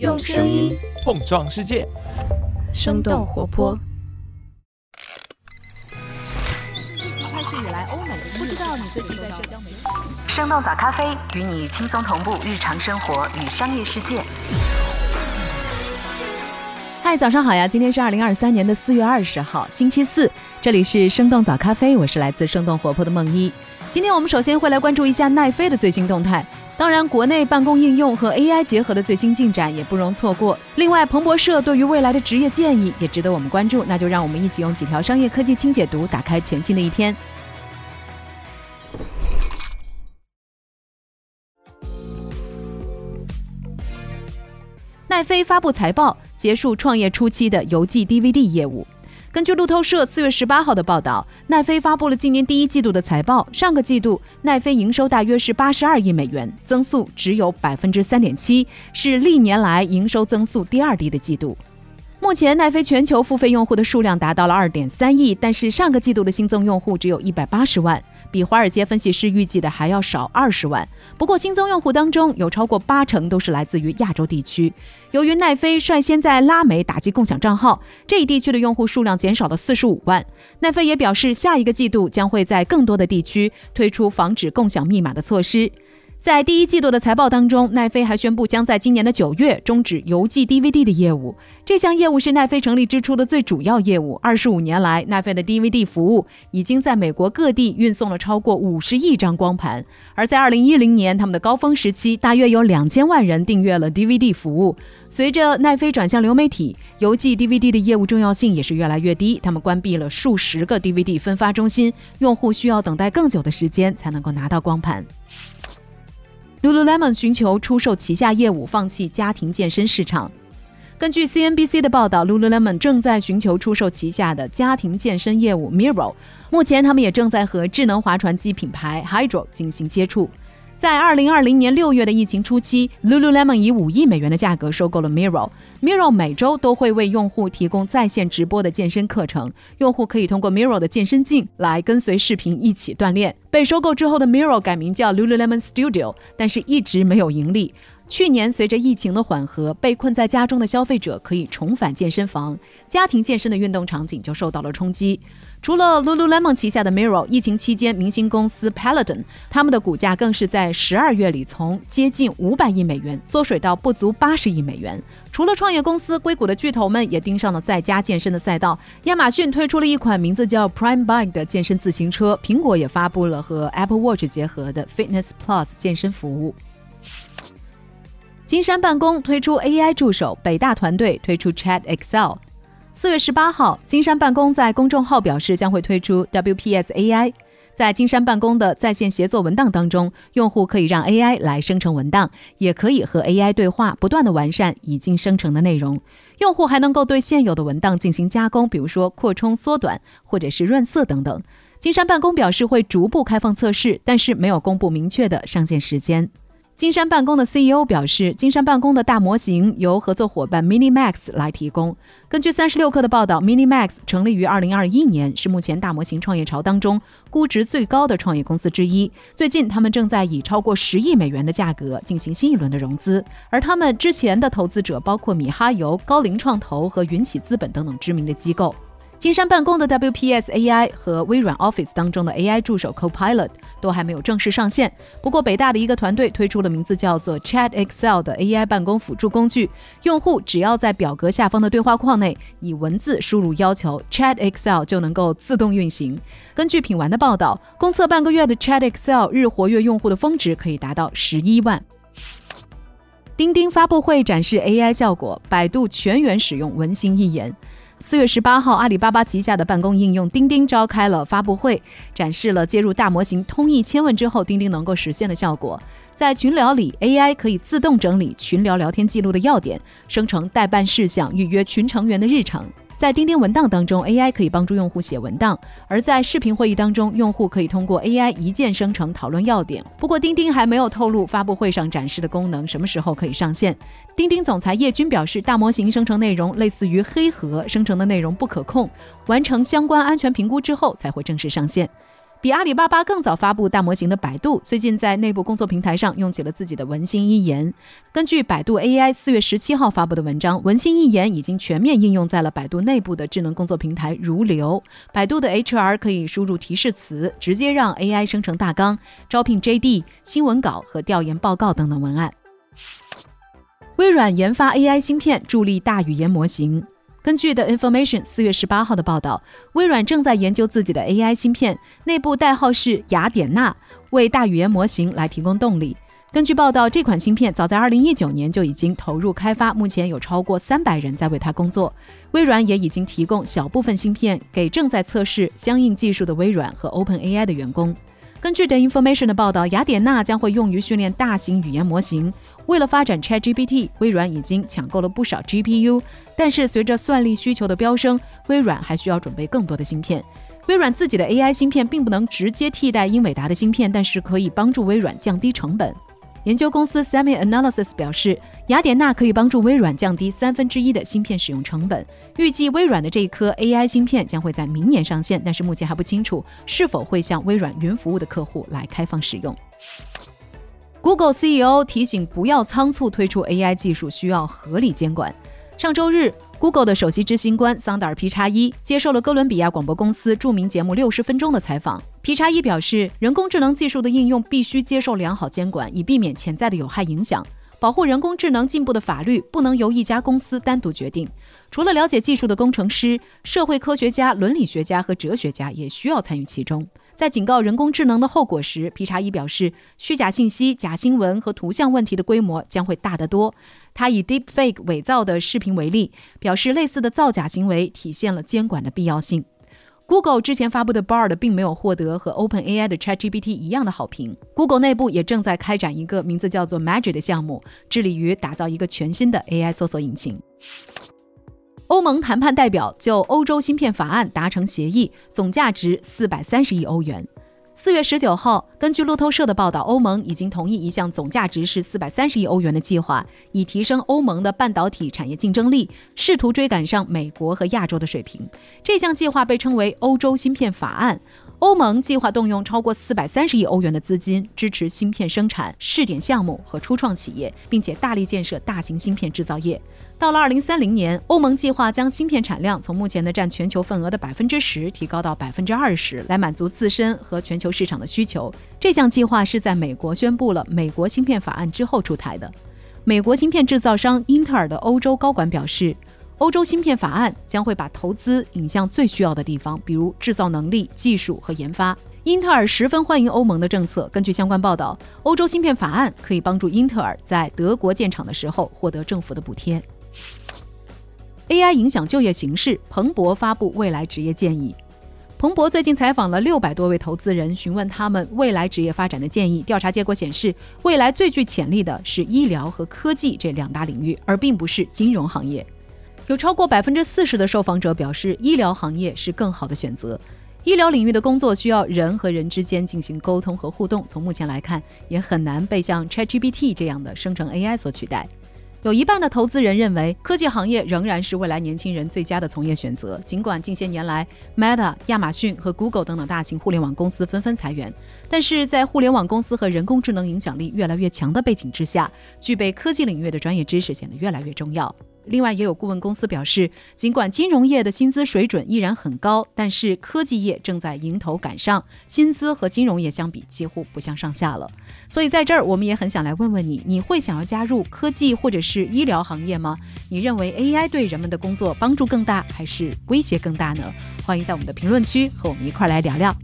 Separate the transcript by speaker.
Speaker 1: 用声音
Speaker 2: 碰撞世界，
Speaker 1: 生动活泼。
Speaker 3: 开始以来，欧美不知道你最近在社交媒体。
Speaker 4: 生动早咖啡与你轻松同步日常生活与商业世界。
Speaker 3: 嗨，早上好呀！今天是二零二三年的四月二十号，星期四，这里是生动早咖啡，我是来自生动活泼的梦一。今天我们首先会来关注一下奈飞的最新动态，当然国内办公应用和 AI 结合的最新进展也不容错过。另外，彭博社对于未来的职业建议也值得我们关注，那就让我们一起用几条商业科技轻解读，打开全新的一天。奈飞发布财报，结束创业初期的邮寄 DVD 业务。根据路透社四月十八号的报道，奈飞发布了今年第一季度的财报。上个季度，奈飞营收大约是八十二亿美元，增速只有百分之三点七，是历年来营收增速第二低的季度。目前，奈飞全球付费用户的数量达到了二点三亿，但是上个季度的新增用户只有一百八十万。比华尔街分析师预计的还要少二十万。不过，新增用户当中有超过八成都是来自于亚洲地区。由于奈飞率先在拉美打击共享账号，这一地区的用户数量减少了四十五万。奈飞也表示，下一个季度将会在更多的地区推出防止共享密码的措施。在第一季度的财报当中，奈飞还宣布将在今年的九月终止邮寄 DVD 的业务。这项业务是奈飞成立之初的最主要业务。二十五年来，奈飞的 DVD 服务已经在美国各地运送了超过五十亿张光盘。而在二零一零年，他们的高峰时期，大约有两千万人订阅了 DVD 服务。随着奈飞转向流媒体，邮寄 DVD 的业务重要性也是越来越低。他们关闭了数十个 DVD 分发中心，用户需要等待更久的时间才能够拿到光盘。Lululemon 寻求出售旗下业务，放弃家庭健身市场。根据 CNBC 的报道，Lululemon 正在寻求出售旗下的家庭健身业务 Miro。目前，他们也正在和智能划船机品牌 Hydro 进行接触。在二零二零年六月的疫情初期，Lululemon 以五亿美元的价格收购了 Mirror。Mirror 每周都会为用户提供在线直播的健身课程，用户可以通过 Mirror 的健身镜来跟随视频一起锻炼。被收购之后的 Mirror 改名叫 Lululemon Studio，但是一直没有盈利。去年，随着疫情的缓和，被困在家中的消费者可以重返健身房，家庭健身的运动场景就受到了冲击。除了 Lululemon 旗下的 Mirror，疫情期间，明星公司 Peloton 他们的股价更是在十二月里从接近五百亿美元缩水到不足八十亿美元。除了创业公司，硅谷的巨头们也盯上了在家健身的赛道。亚马逊推出了一款名字叫 Prime Bike 的健身自行车，苹果也发布了和 Apple Watch 结合的 Fitness Plus 健身服务。金山办公推出 AI 助手，北大团队推出 Chat Excel。四月十八号，金山办公在公众号表示将会推出 WPS AI。在金山办公的在线协作文档当中，用户可以让 AI 来生成文档，也可以和 AI 对话，不断的完善已经生成的内容。用户还能够对现有的文档进行加工，比如说扩充、缩短或者是润色等等。金山办公表示会逐步开放测试，但是没有公布明确的上线时间。金山办公的 CEO 表示，金山办公的大模型由合作伙伴 MiniMax 来提供。根据三十六氪的报道，MiniMax 成立于二零二一年，是目前大模型创业潮当中估值最高的创业公司之一。最近，他们正在以超过十亿美元的价格进行新一轮的融资，而他们之前的投资者包括米哈游、高瓴创投和云起资本等等知名的机构。金山办公的 WPS AI 和微软 Office 当中的 AI 助手 Copilot 都还没有正式上线。不过，北大的一个团队推出了名字叫做 Chat Excel 的 AI 办公辅助工具，用户只要在表格下方的对话框内以文字输入要求，Chat Excel 就能够自动运行。根据品玩的报道，公测半个月的 Chat Excel 日活跃用户的峰值可以达到十一万。钉钉发布会展示 AI 效果，百度全员使用文心一言。四月十八号，阿里巴巴旗下的办公应用钉钉召开了发布会，展示了接入大模型通义千问之后，钉钉能够实现的效果。在群聊里，AI 可以自动整理群聊聊天记录的要点，生成待办事项，预约群成员的日程。在钉钉文档当中，AI 可以帮助用户写文档；而在视频会议当中，用户可以通过 AI 一键生成讨论要点。不过，钉钉还没有透露发布会上展示的功能什么时候可以上线。钉钉总裁叶军表示，大模型生成内容类似于黑盒，生成的内容不可控，完成相关安全评估之后才会正式上线。比阿里巴巴更早发布大模型的百度，最近在内部工作平台上用起了自己的文心一言。根据百度 AI 四月十七号发布的文章，文心一言已经全面应用在了百度内部的智能工作平台如流。百度的 HR 可以输入提示词，直接让 AI 生成大纲、招聘 JD、新闻稿和调研报告等等文案。微软研发 AI 芯片，助力大语言模型。根据 The Information 四月十八号的报道，微软正在研究自己的 AI 芯片，内部代号是雅典娜，为大语言模型来提供动力。根据报道，这款芯片早在二零一九年就已经投入开发，目前有超过三百人在为它工作。微软也已经提供小部分芯片给正在测试相应技术的微软和 OpenAI 的员工。根据 The Information 的报道，雅典娜将会用于训练大型语言模型。为了发展 ChatGPT，微软已经抢购了不少 GPU，但是随着算力需求的飙升，微软还需要准备更多的芯片。微软自己的 AI 芯片并不能直接替代英伟达的芯片，但是可以帮助微软降低成本。研究公司 SemiAnalysis 表示，雅典娜可以帮助微软降低三分之一的芯片使用成本。预计微软的这一颗 AI 芯片将会在明年上线，但是目前还不清楚是否会向微软云服务的客户来开放使用。Google CEO 提醒不要仓促推出 AI 技术，需要合理监管。上周日。Google 的首席执行官桑达尔皮查伊接受了哥伦比亚广播公司著名节目《六十分钟》的采访。皮查伊表示，人工智能技术的应用必须接受良好监管，以避免潜在的有害影响。保护人工智能进步的法律不能由一家公司单独决定。除了了解技术的工程师、社会科学家、伦理学家和哲学家也需要参与其中。在警告人工智能的后果时，皮查伊表示，虚假信息、假新闻和图像问题的规模将会大得多。他以 Deepfake 伪造的视频为例，表示类似的造假行为体现了监管的必要性。Google 之前发布的 Bard 并没有获得和 OpenAI 的 ChatGPT 一样的好评。Google 内部也正在开展一个名字叫做 Magic 的项目，致力于打造一个全新的 AI 搜索引擎。欧盟谈判代表就欧洲芯片法案达成协议，总价值四百三十亿欧元。四月十九号，根据路透社的报道，欧盟已经同意一项总价值是四百三十亿欧元的计划，以提升欧盟的半导体产业竞争力，试图追赶上美国和亚洲的水平。这项计划被称为“欧洲芯片法案”。欧盟计划动用超过四百三十亿欧元的资金，支持芯片生产、试点项目和初创企业，并且大力建设大型芯片制造业。到了二零三零年，欧盟计划将芯片产量从目前的占全球份额的百分之十提高到百分之二十，来满足自身和全球市场的需求。这项计划是在美国宣布了美国芯片法案之后出台的。美国芯片制造商英特尔的欧洲高管表示，欧洲芯片法案将会把投资引向最需要的地方，比如制造能力、技术和研发。英特尔十分欢迎欧盟的政策。根据相关报道，欧洲芯片法案可以帮助英特尔在德国建厂的时候获得政府的补贴。AI 影响就业形势，彭博发布未来职业建议。彭博最近采访了六百多位投资人，询问他们未来职业发展的建议。调查结果显示，未来最具潜力的是医疗和科技这两大领域，而并不是金融行业。有超过百分之四十的受访者表示，医疗行业是更好的选择。医疗领域的工作需要人和人之间进行沟通和互动，从目前来看，也很难被像 ChatGPT 这样的生成 AI 所取代。有一半的投资人认为，科技行业仍然是未来年轻人最佳的从业选择。尽管近些年来，Meta、亚马逊和 Google 等等大型互联网公司纷纷裁员，但是在互联网公司和人工智能影响力越来越强的背景之下，具备科技领域的专业知识显得越来越重要。另外，也有顾问公司表示，尽管金融业的薪资水准依然很高，但是科技业正在迎头赶上，薪资和金融业相比几乎不相上下了。所以，在这儿我们也很想来问问你：你会想要加入科技或者是医疗行业吗？你认为 AI 对人们的工作帮助更大，还是威胁更大呢？欢迎在我们的评论区和我们一块来聊聊。